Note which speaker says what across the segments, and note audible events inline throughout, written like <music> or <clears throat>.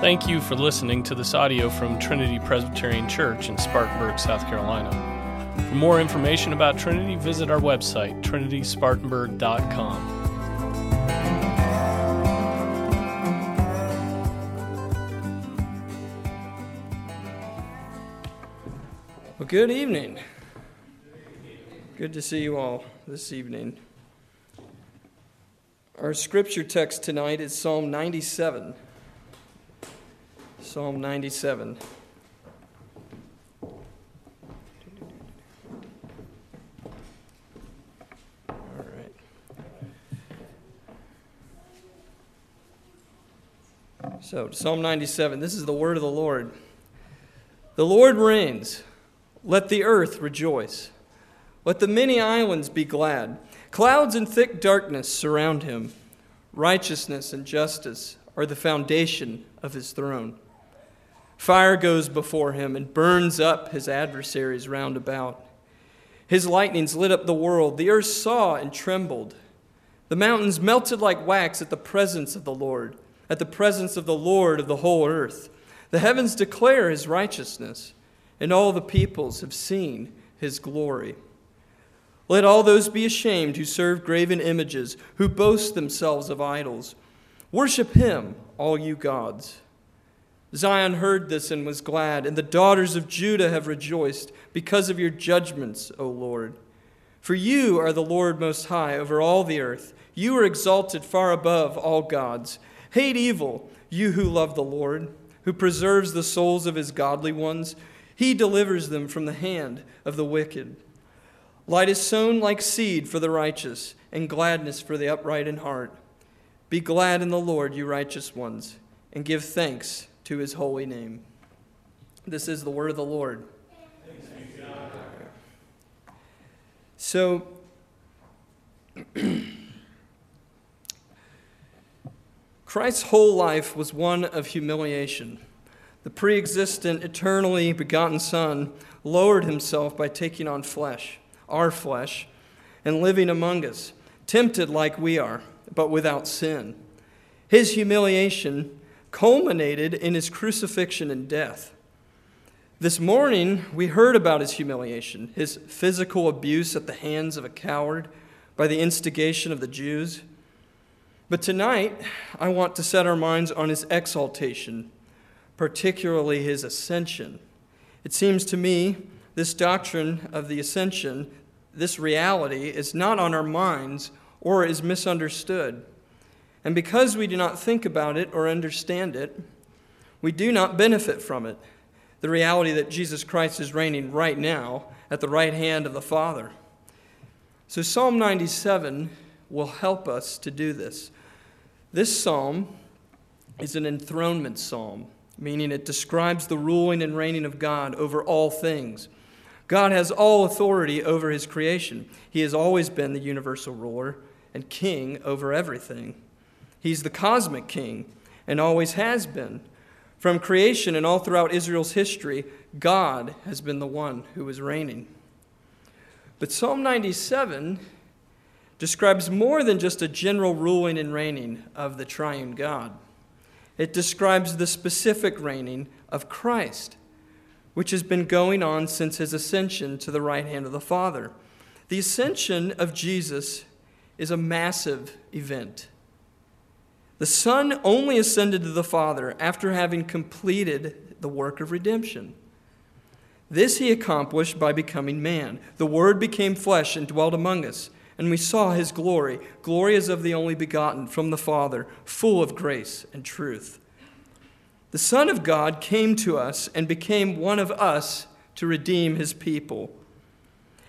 Speaker 1: Thank you for listening to this audio from Trinity Presbyterian Church in Spartanburg, South Carolina. For more information about Trinity, visit our website, trinityspartanburg.com.
Speaker 2: Well, good evening. Good to see you all this evening. Our scripture text tonight is Psalm 97. Psalm 97. All right. So, Psalm 97. This is the word of the Lord. The Lord reigns. Let the earth rejoice. Let the many islands be glad. Clouds and thick darkness surround him. Righteousness and justice are the foundation of his throne. Fire goes before him and burns up his adversaries round about. His lightnings lit up the world. The earth saw and trembled. The mountains melted like wax at the presence of the Lord, at the presence of the Lord of the whole earth. The heavens declare his righteousness, and all the peoples have seen his glory. Let all those be ashamed who serve graven images, who boast themselves of idols. Worship him, all you gods. Zion heard this and was glad, and the daughters of Judah have rejoiced because of your judgments, O Lord. For you are the Lord Most High over all the earth. You are exalted far above all gods. Hate evil, you who love the Lord, who preserves the souls of his godly ones. He delivers them from the hand of the wicked. Light is sown like seed for the righteous, and gladness for the upright in heart. Be glad in the Lord, you righteous ones, and give thanks to his holy name. This is the word of the Lord. So, <clears throat> Christ's whole life was one of humiliation. The pre existent, eternally begotten Son lowered himself by taking on flesh, our flesh, and living among us, tempted like we are, but without sin. His humiliation culminated in his crucifixion and death. This morning, we heard about his humiliation, his physical abuse at the hands of a coward by the instigation of the Jews. But tonight, I want to set our minds on his exaltation, particularly his ascension. It seems to me this doctrine of the ascension, this reality, is not on our minds or is misunderstood. And because we do not think about it or understand it, we do not benefit from it. The reality that Jesus Christ is reigning right now at the right hand of the Father. So, Psalm 97 will help us to do this. This psalm is an enthronement psalm, meaning it describes the ruling and reigning of God over all things. God has all authority over his creation. He has always been the universal ruler and king over everything. He's the cosmic king and always has been. From creation and all throughout Israel's history, God has been the one who is reigning. But Psalm 97 describes more than just a general ruling and reigning of the triune God. It describes the specific reigning of Christ, which has been going on since his ascension to the right hand of the Father. The ascension of Jesus is a massive event. The Son only ascended to the Father after having completed the work of redemption. This he accomplished by becoming man. The Word became flesh and dwelt among us, and we saw his glory. Glory as of the only begotten from the Father, full of grace and truth. The Son of God came to us and became one of us to redeem his people.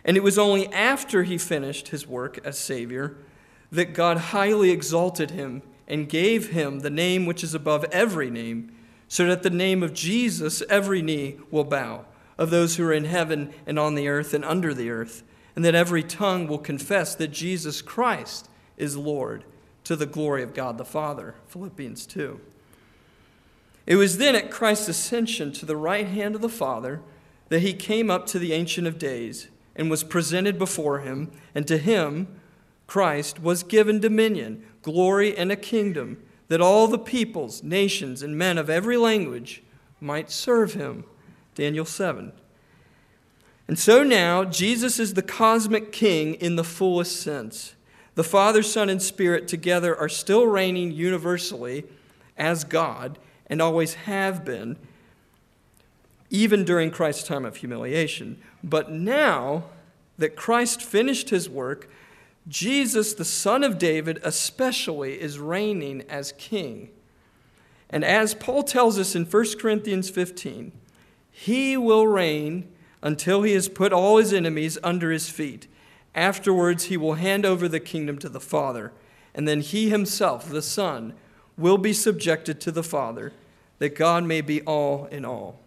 Speaker 2: And it was only after he finished his work as Savior that God highly exalted him and gave him the name which is above every name, so that the name of Jesus every knee will bow, of those who are in heaven and on the earth and under the earth, and that every tongue will confess that Jesus Christ is Lord, to the glory of God the Father. Philippians 2. It was then at Christ's ascension to the right hand of the Father that he came up to the Ancient of Days and was presented before him, and to him, Christ, was given dominion, glory, and a kingdom that all the peoples, nations, and men of every language might serve him. Daniel 7. And so now, Jesus is the cosmic king in the fullest sense. The Father, Son, and Spirit together are still reigning universally as God and always have been, even during Christ's time of humiliation. But now that Christ finished his work, Jesus, the Son of David, especially, is reigning as king. And as Paul tells us in 1 Corinthians 15, he will reign until he has put all his enemies under his feet. Afterwards, he will hand over the kingdom to the Father, and then he himself, the Son, will be subjected to the Father, that God may be all in all.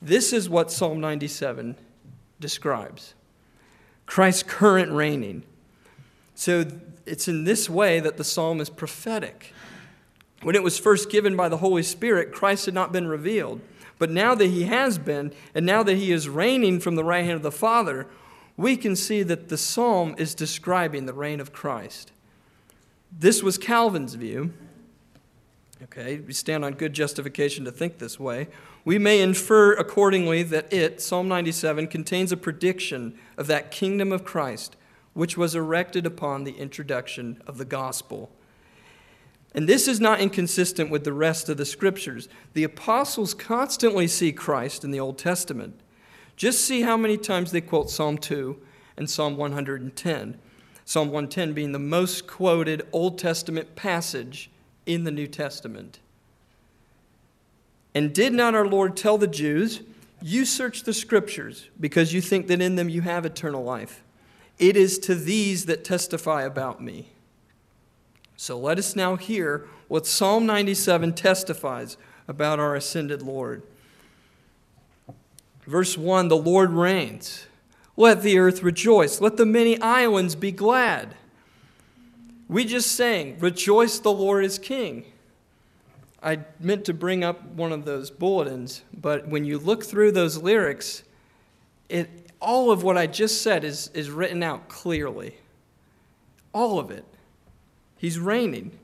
Speaker 2: This is what Psalm 97 describes Christ's current reigning. So it's in this way that the psalm is prophetic. When it was first given by the Holy Spirit, Christ had not been revealed. But now that he has been, and now that he is reigning from the right hand of the Father, we can see that the psalm is describing the reign of Christ. This was Calvin's view. Okay, we stand on good justification to think this way. We may infer accordingly that it, Psalm 97, contains a prediction of that kingdom of Christ, which was erected upon the introduction of the gospel. And this is not inconsistent with the rest of the scriptures. The apostles constantly see Christ in the Old Testament. Just see how many times they quote Psalm 2 and Psalm 110. Psalm 110 being the most quoted Old Testament passage in the New Testament. And did not our Lord tell the Jews, You search the scriptures because you think that in them you have eternal life? It is to these that testify about me. So let us now hear what Psalm 97 testifies about our ascended Lord. Verse 1 The Lord reigns. Let the earth rejoice. Let the many islands be glad. We just sang, Rejoice, the Lord is King. I meant to bring up one of those bulletins, but when you look through those lyrics, it, all of what I just said is, is written out clearly. All of it. He's reigning.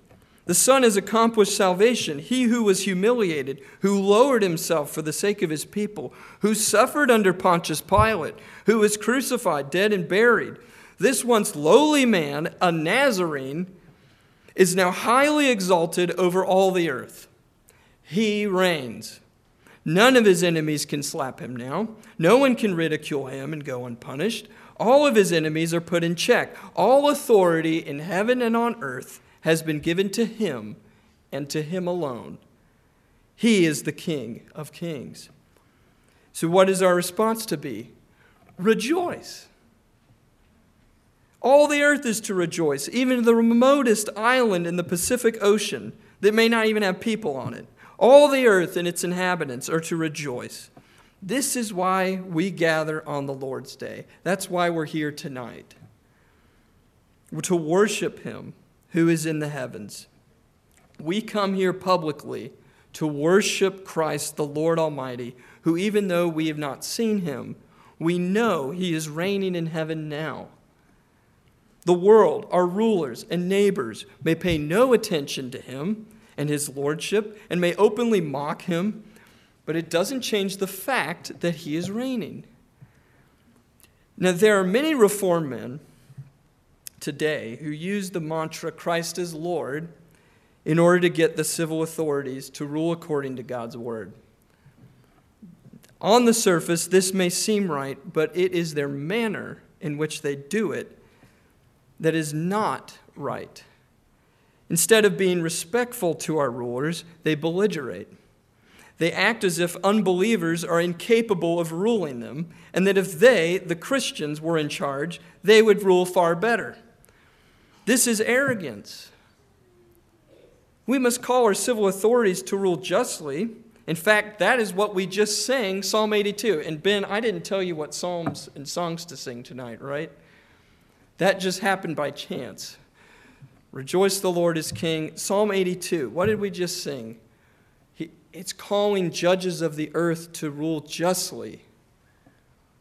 Speaker 2: The Son has accomplished salvation. He who was humiliated, who lowered himself for the sake of his people, who suffered under Pontius Pilate, who was crucified, dead, and buried. This once lowly man, a Nazarene, is now highly exalted over all the earth. He reigns. None of his enemies can slap him now. No one can ridicule him and go unpunished. All of his enemies are put in check. All authority in heaven and on earth has been given to him and to him alone. He is the King of kings. So, what is our response to be? Rejoice. All the earth is to rejoice, even the remotest island in the Pacific Ocean that may not even have people on it. All the earth and its inhabitants are to rejoice. This is why we gather on the Lord's Day. That's why we're here tonight. To worship Him who is in the heavens. We come here publicly to worship Christ, the Lord Almighty, who, even though we have not seen Him, we know He is reigning in heaven now. The world, our rulers and neighbors, may pay no attention to Him and His lordship and may openly mock Him but it doesn't change the fact that he is reigning. Now, there are many reform men today who use the mantra Christ is Lord in order to get the civil authorities to rule according to God's word. On the surface, this may seem right, but it is their manner in which they do it that is not right. Instead of being respectful to our rulers, they belligerate. They act as if unbelievers are incapable of ruling them, and that if they, the Christians, were in charge, they would rule far better. This is arrogance. We must call our civil authorities to rule justly. In fact, that is what we just sang, Psalm 82. And Ben, I didn't tell you what psalms and songs to sing tonight, right? That just happened by chance. Rejoice, the Lord is King. Psalm 82. What did we just sing? it's calling judges of the earth to rule justly.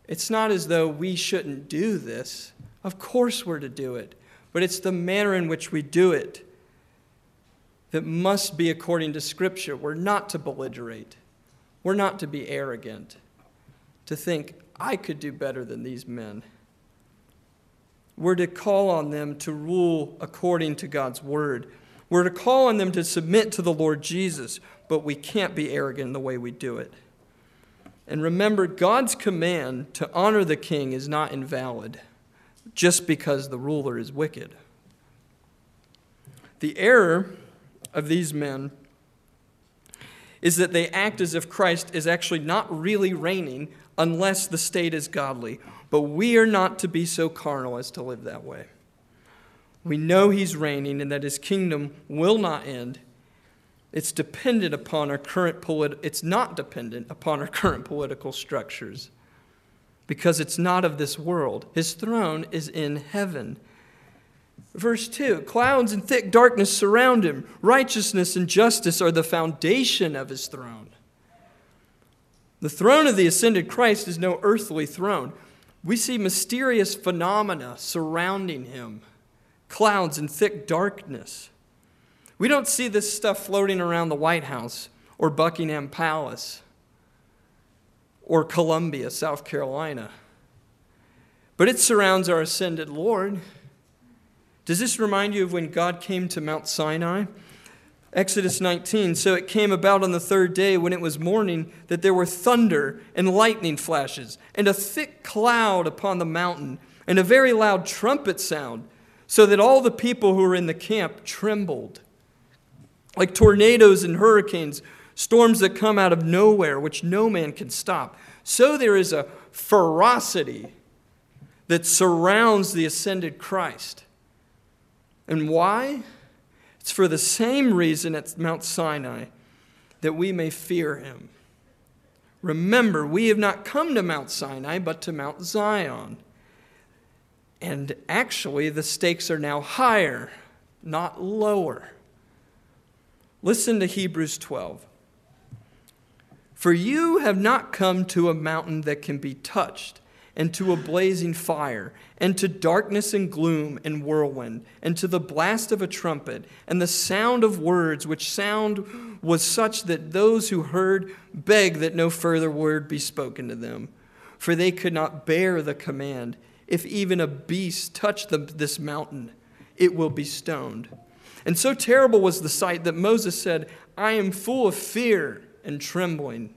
Speaker 2: It's not as though we shouldn't do this. Of course, we're to do it, but it's the manner in which we do it that must be according to Scripture. We're not to belligerate, we're not to be arrogant, to think, I could do better than these men. We're to call on them to rule according to God's word. We're to call on them to submit to the Lord Jesus, but we can't be arrogant in the way we do it. And remember, God's command to honor the king is not invalid just because the ruler is wicked. The error of these men is that they act as if Christ is actually not really reigning unless the state is godly. But we are not to be so carnal as to live that way. We know he's reigning and that his kingdom will not end. It's dependent upon our current polit- it's not dependent upon our current political structures because it's not of this world. His throne is in heaven. Verse 2 Clouds and thick darkness surround him. Righteousness and justice are the foundation of his throne. The throne of the ascended Christ is no earthly throne. We see mysterious phenomena surrounding him clouds and thick darkness. We don't see this stuff floating around the White House or Buckingham Palace or Columbia, South Carolina. But it surrounds our ascended Lord. Does this remind you of when God came to Mount Sinai? Exodus 19. So it came about on the third day when it was morning that there were thunder and lightning flashes and a thick cloud upon the mountain and a very loud trumpet sound, so that all the people who were in the camp trembled. Like tornadoes and hurricanes, storms that come out of nowhere, which no man can stop. So there is a ferocity that surrounds the ascended Christ. And why? It's for the same reason at Mount Sinai that we may fear him. Remember, we have not come to Mount Sinai, but to Mount Zion. And actually, the stakes are now higher, not lower. Listen to Hebrews 12. For you have not come to a mountain that can be touched and to a blazing fire, and to darkness and gloom and whirlwind, and to the blast of a trumpet, and the sound of words, which sound was such that those who heard begged that no further word be spoken to them. For they could not bear the command if even a beast touched the, this mountain, it will be stoned. And so terrible was the sight that Moses said, I am full of fear and trembling.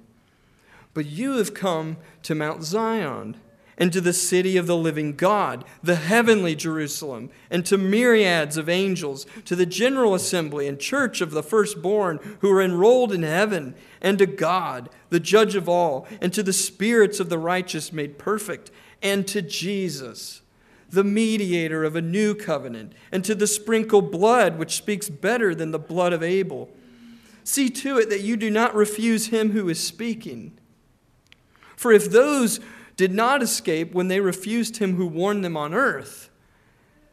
Speaker 2: But you have come to Mount Zion and to the city of the living God, the heavenly Jerusalem, and to myriads of angels, to the general assembly and church of the firstborn who are enrolled in heaven, and to God, the judge of all, and to the spirits of the righteous made perfect, and to Jesus, the mediator of a new covenant, and to the sprinkled blood which speaks better than the blood of Abel. See to it that you do not refuse him who is speaking. For if those did not escape when they refused him who warned them on earth,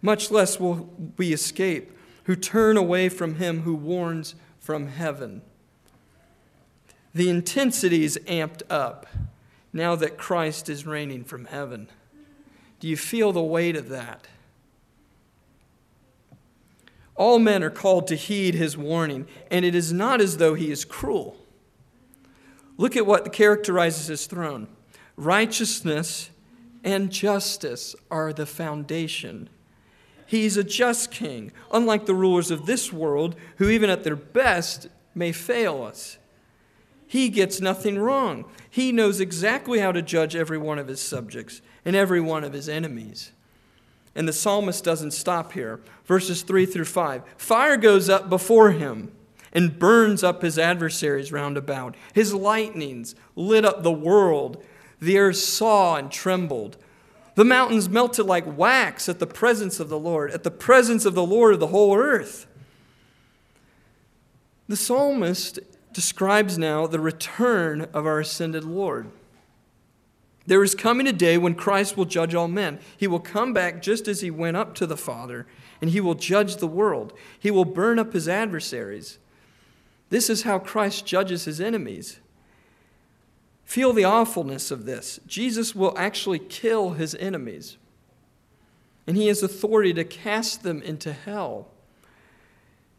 Speaker 2: much less will we escape who turn away from him who warns from heaven. The intensity is amped up now that Christ is reigning from heaven. Do you feel the weight of that? All men are called to heed his warning, and it is not as though he is cruel. Look at what characterizes his throne righteousness and justice are the foundation. He's a just king, unlike the rulers of this world, who, even at their best, may fail us. He gets nothing wrong. He knows exactly how to judge every one of his subjects and every one of his enemies. And the psalmist doesn't stop here. Verses 3 through 5 Fire goes up before him and burns up his adversaries round about. His lightnings lit up the world the earth saw and trembled. The mountains melted like wax at the presence of the Lord, at the presence of the Lord of the whole earth. The psalmist describes now the return of our ascended Lord. There is coming a day when Christ will judge all men. He will come back just as he went up to the Father, and he will judge the world. He will burn up his adversaries. This is how Christ judges his enemies. Feel the awfulness of this. Jesus will actually kill his enemies, and he has authority to cast them into hell.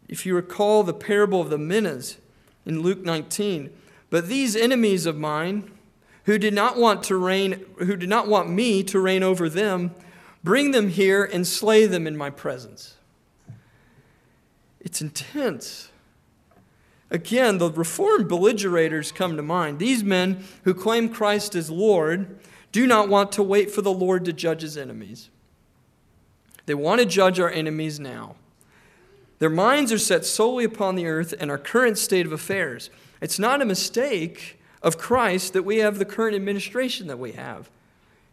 Speaker 2: If you recall the parable of the minas in Luke 19, but these enemies of mine, who did not want to reign, who did not want me to reign over them, bring them here and slay them in my presence. It's intense. Again, the reformed belligerators come to mind. These men who claim Christ as Lord do not want to wait for the Lord to judge his enemies. They want to judge our enemies now. Their minds are set solely upon the earth and our current state of affairs. It's not a mistake of Christ that we have the current administration that we have.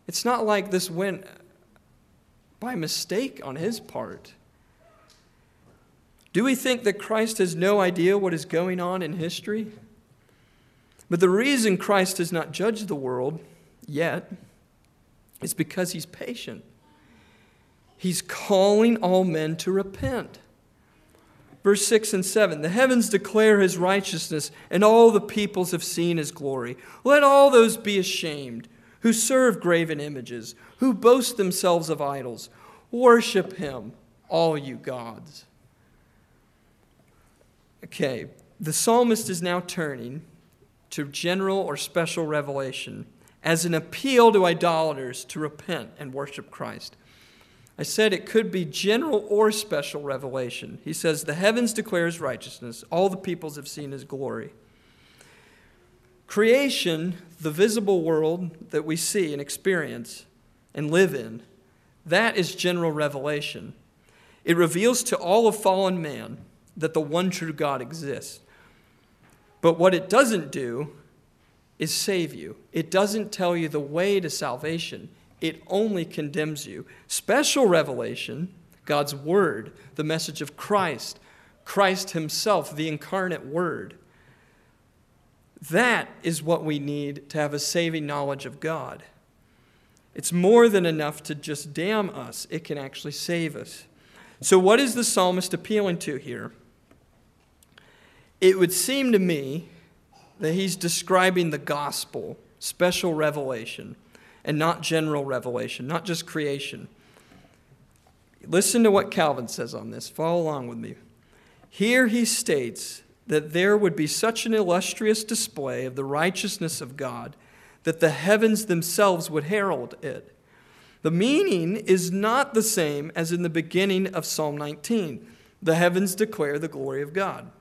Speaker 2: It's not like this went by mistake on his part. Do we think that Christ has no idea what is going on in history? But the reason Christ has not judged the world yet is because he's patient. He's calling all men to repent. Verse 6 and 7 The heavens declare his righteousness, and all the peoples have seen his glory. Let all those be ashamed who serve graven images, who boast themselves of idols. Worship him, all you gods. Okay, the psalmist is now turning to general or special revelation as an appeal to idolaters to repent and worship Christ. I said it could be general or special revelation. He says, The heavens declare his righteousness, all the peoples have seen his glory. Creation, the visible world that we see and experience and live in, that is general revelation. It reveals to all of fallen man that the one true God exists. But what it doesn't do is save you, it doesn't tell you the way to salvation, it only condemns you. Special revelation, God's Word, the message of Christ, Christ Himself, the incarnate Word. That is what we need to have a saving knowledge of God. It's more than enough to just damn us, it can actually save us. So, what is the psalmist appealing to here? It would seem to me that he's describing the gospel, special revelation, and not general revelation, not just creation. Listen to what Calvin says on this. Follow along with me. Here he states that there would be such an illustrious display of the righteousness of God that the heavens themselves would herald it. The meaning is not the same as in the beginning of Psalm 19. The heavens declare the glory of God.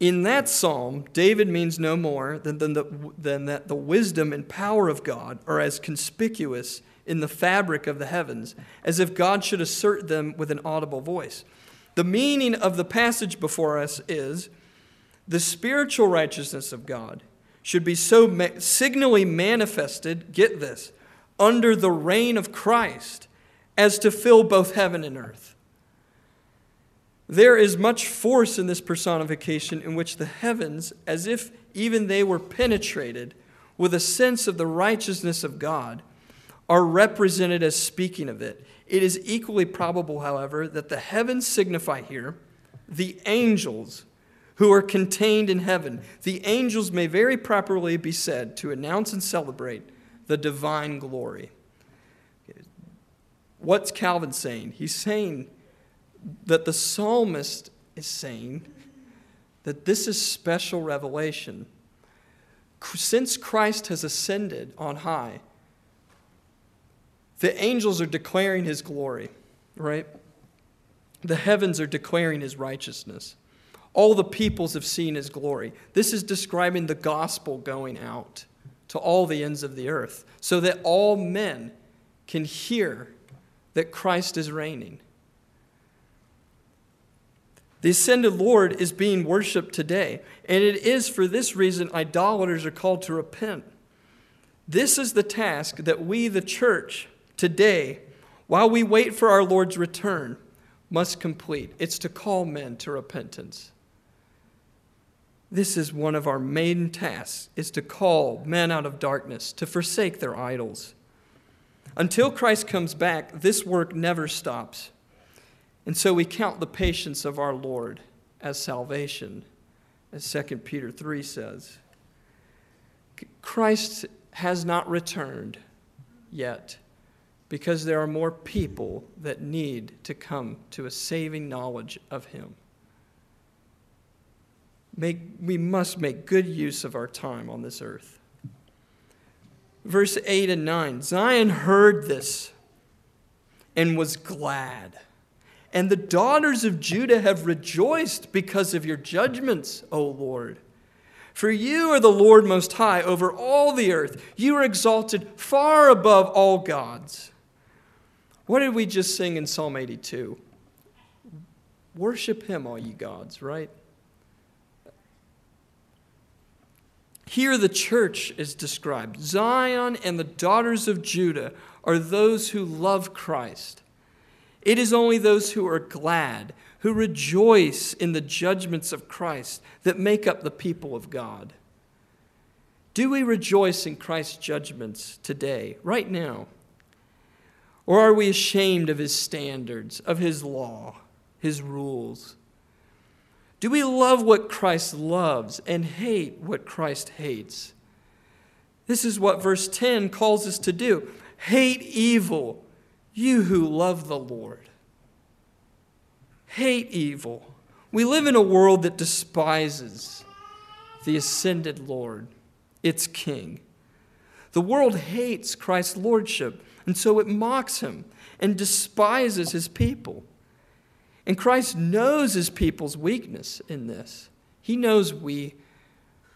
Speaker 2: In that psalm, David means no more than, than, the, than that the wisdom and power of God are as conspicuous in the fabric of the heavens as if God should assert them with an audible voice. The meaning of the passage before us is the spiritual righteousness of God should be so ma- signally manifested, get this, under the reign of Christ as to fill both heaven and earth. There is much force in this personification in which the heavens, as if even they were penetrated with a sense of the righteousness of God, are represented as speaking of it. It is equally probable, however, that the heavens signify here the angels who are contained in heaven. The angels may very properly be said to announce and celebrate the divine glory. What's Calvin saying? He's saying that the psalmist is saying that this is special revelation. Since Christ has ascended on high, the angels are declaring his glory, right? The heavens are declaring his righteousness. All the peoples have seen his glory. This is describing the gospel going out to all the ends of the earth so that all men can hear that Christ is reigning. The ascended Lord is being worshiped today, and it is for this reason idolaters are called to repent. This is the task that we, the church, today, while we wait for our Lord's return, must complete. It's to call men to repentance. This is one of our main tasks is to call men out of darkness, to forsake their idols. Until Christ comes back, this work never stops. And so we count the patience of our Lord as salvation, as 2 Peter 3 says. Christ has not returned yet because there are more people that need to come to a saving knowledge of Him. make, we must make good use of our time on this earth. Verse 8 and 9 Zion heard this and was glad. And the daughters of Judah have rejoiced because of your judgments, O Lord. For you are the Lord Most High over all the earth. You are exalted far above all gods. What did we just sing in Psalm 82? Worship Him, all ye gods, right? Here, the church is described. Zion and the daughters of Judah are those who love Christ. It is only those who are glad, who rejoice in the judgments of Christ, that make up the people of God. Do we rejoice in Christ's judgments today, right now? Or are we ashamed of his standards, of his law, his rules? Do we love what Christ loves and hate what Christ hates? This is what verse 10 calls us to do. Hate evil, you who love the Lord. Hate evil. We live in a world that despises the ascended Lord, its King. The world hates Christ's lordship, and so it mocks him and despises his people. And Christ knows his people's weakness in this. He knows we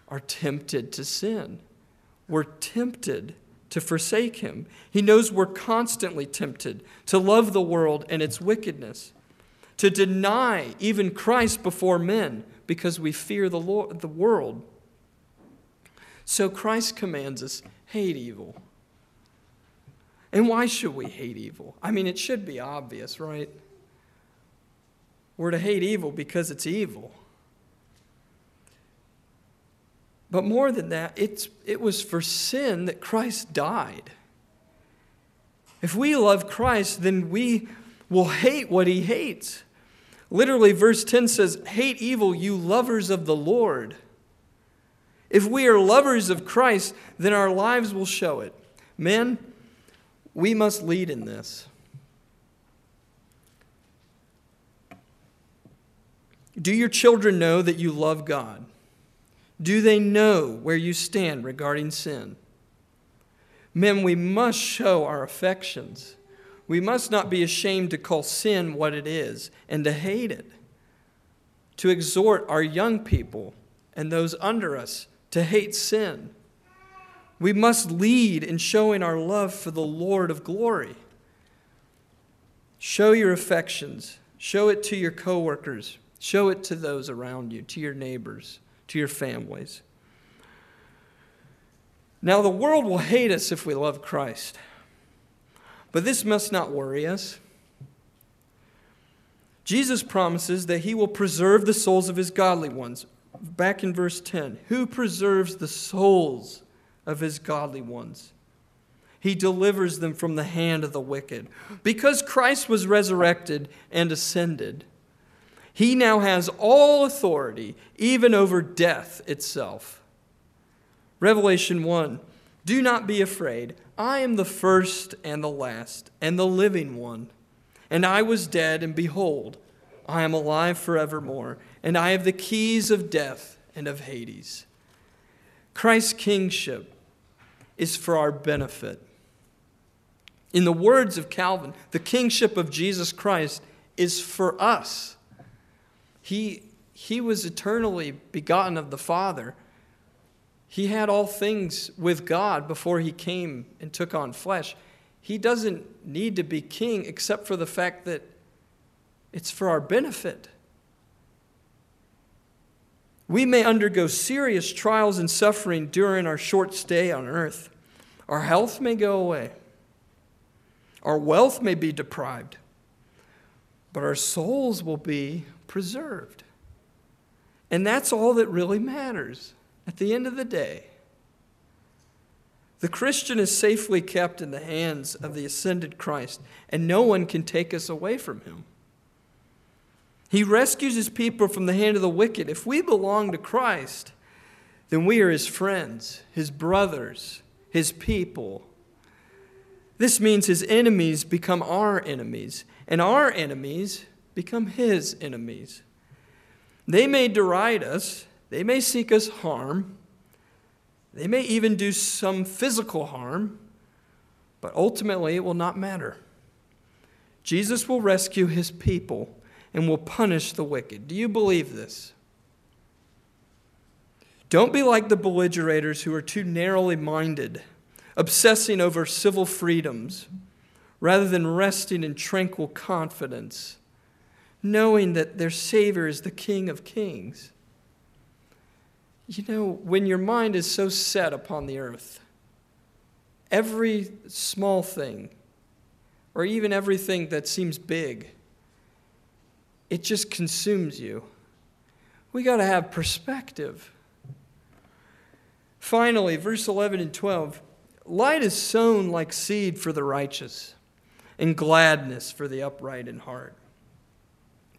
Speaker 2: are tempted to sin. We're tempted to forsake him. He knows we're constantly tempted to love the world and its wickedness, to deny even Christ before men because we fear the, Lord, the world. So Christ commands us hate evil. And why should we hate evil? I mean, it should be obvious, right? We're to hate evil because it's evil. But more than that, it's, it was for sin that Christ died. If we love Christ, then we will hate what he hates. Literally, verse 10 says, Hate evil, you lovers of the Lord. If we are lovers of Christ, then our lives will show it. Men, we must lead in this. Do your children know that you love God? Do they know where you stand regarding sin? Men, we must show our affections. We must not be ashamed to call sin what it is and to hate it. To exhort our young people and those under us to hate sin. We must lead in showing our love for the Lord of glory. Show your affections. Show it to your coworkers. Show it to those around you, to your neighbors, to your families. Now, the world will hate us if we love Christ, but this must not worry us. Jesus promises that he will preserve the souls of his godly ones. Back in verse 10, who preserves the souls of his godly ones? He delivers them from the hand of the wicked. Because Christ was resurrected and ascended, he now has all authority, even over death itself. Revelation 1 Do not be afraid. I am the first and the last, and the living one. And I was dead, and behold, I am alive forevermore, and I have the keys of death and of Hades. Christ's kingship is for our benefit. In the words of Calvin, the kingship of Jesus Christ is for us. He, he was eternally begotten of the Father. He had all things with God before he came and took on flesh. He doesn't need to be king except for the fact that it's for our benefit. We may undergo serious trials and suffering during our short stay on earth. Our health may go away. Our wealth may be deprived. But our souls will be preserved. And that's all that really matters at the end of the day. The Christian is safely kept in the hands of the ascended Christ, and no one can take us away from him. He rescues his people from the hand of the wicked. If we belong to Christ, then we are his friends, his brothers, his people. This means his enemies become our enemies, and our enemies become his enemies. They may deride us, They may seek us harm. They may even do some physical harm, but ultimately it will not matter. Jesus will rescue his people and will punish the wicked. Do you believe this? Don't be like the belligerators who are too narrowly minded, obsessing over civil freedoms, rather than resting in tranquil confidence, knowing that their Savior is the King of Kings. You know, when your mind is so set upon the earth, every small thing, or even everything that seems big, it just consumes you. We got to have perspective. Finally, verse 11 and 12 light is sown like seed for the righteous, and gladness for the upright in heart.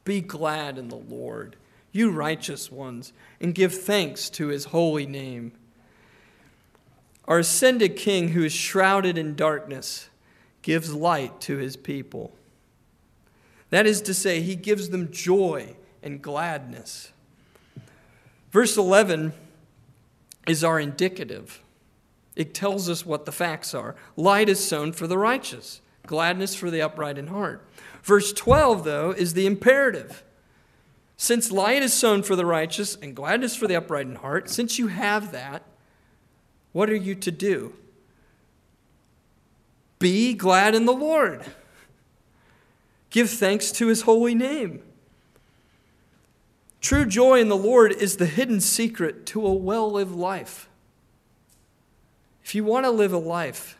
Speaker 2: Be glad in the Lord you righteous ones, and give thanks to his holy name. Our ascended King, who is shrouded in darkness, gives light to his people. That is to say, he gives them joy and gladness. Verse 11 is our indicative. It tells us what the facts are. Light is sown for the righteous, gladness for the upright in heart. Verse 12, though, is the imperative. Since light is sown for the righteous and gladness for the upright in heart, since you have that, what are you to do? Be glad in the Lord. Give thanks to his holy name. True joy in the Lord is the hidden secret to a well lived life. If you want to live a life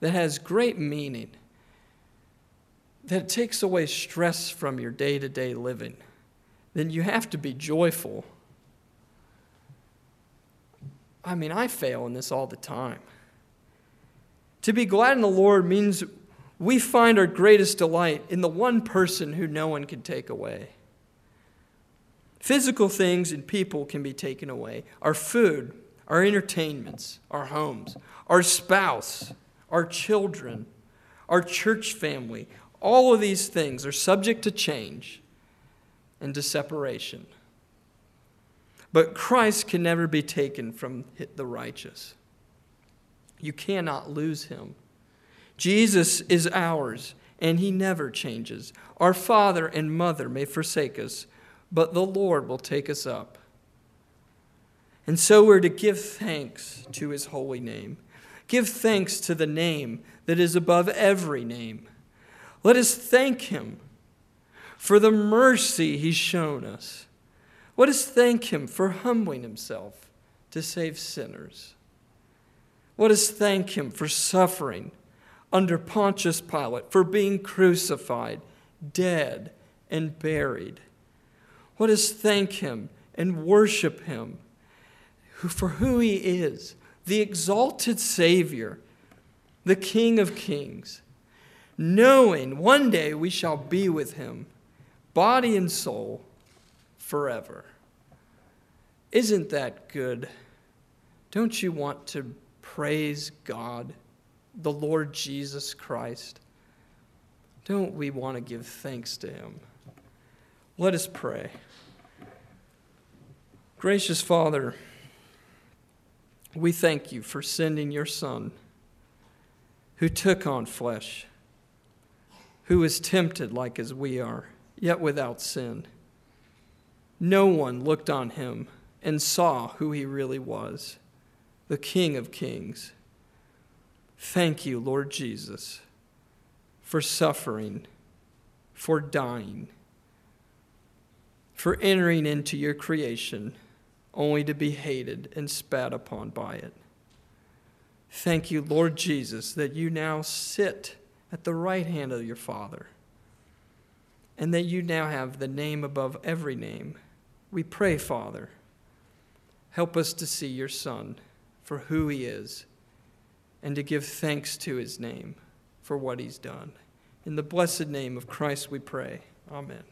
Speaker 2: that has great meaning, that it takes away stress from your day to day living, then you have to be joyful. I mean, I fail in this all the time. To be glad in the Lord means we find our greatest delight in the one person who no one can take away. Physical things and people can be taken away our food, our entertainments, our homes, our spouse, our children, our church family. All of these things are subject to change and to separation. But Christ can never be taken from the righteous. You cannot lose him. Jesus is ours, and he never changes. Our father and mother may forsake us, but the Lord will take us up. And so we're to give thanks to his holy name. Give thanks to the name that is above every name. Let us thank him for the mercy he's shown us. Let us thank him for humbling himself to save sinners. Let us thank him for suffering under Pontius Pilate, for being crucified, dead, and buried. Let us thank him and worship him for who he is the exalted Savior, the King of kings, knowing one day we shall be with him body and soul, forever. Isn't that good? Don't you want to praise God, the Lord Jesus Christ? Don't we want to give thanks to Him? Let us pray. Gracious Father, we thank you for sending your Son who took on flesh, who was tempted like as we are yet without sin. No one looked on him and saw who he really was the King of Kings. Thank you, Lord Jesus, for suffering, for dying, for entering into your creation only to be hated and spat upon by it. Thank you, Lord Jesus, that you now sit at the right hand of your Father and that you now have the name above every name. We pray, Father, help us to see your Son for who he is and to give thanks to his name for what he's done. In the blessed name of Christ we pray. Amen.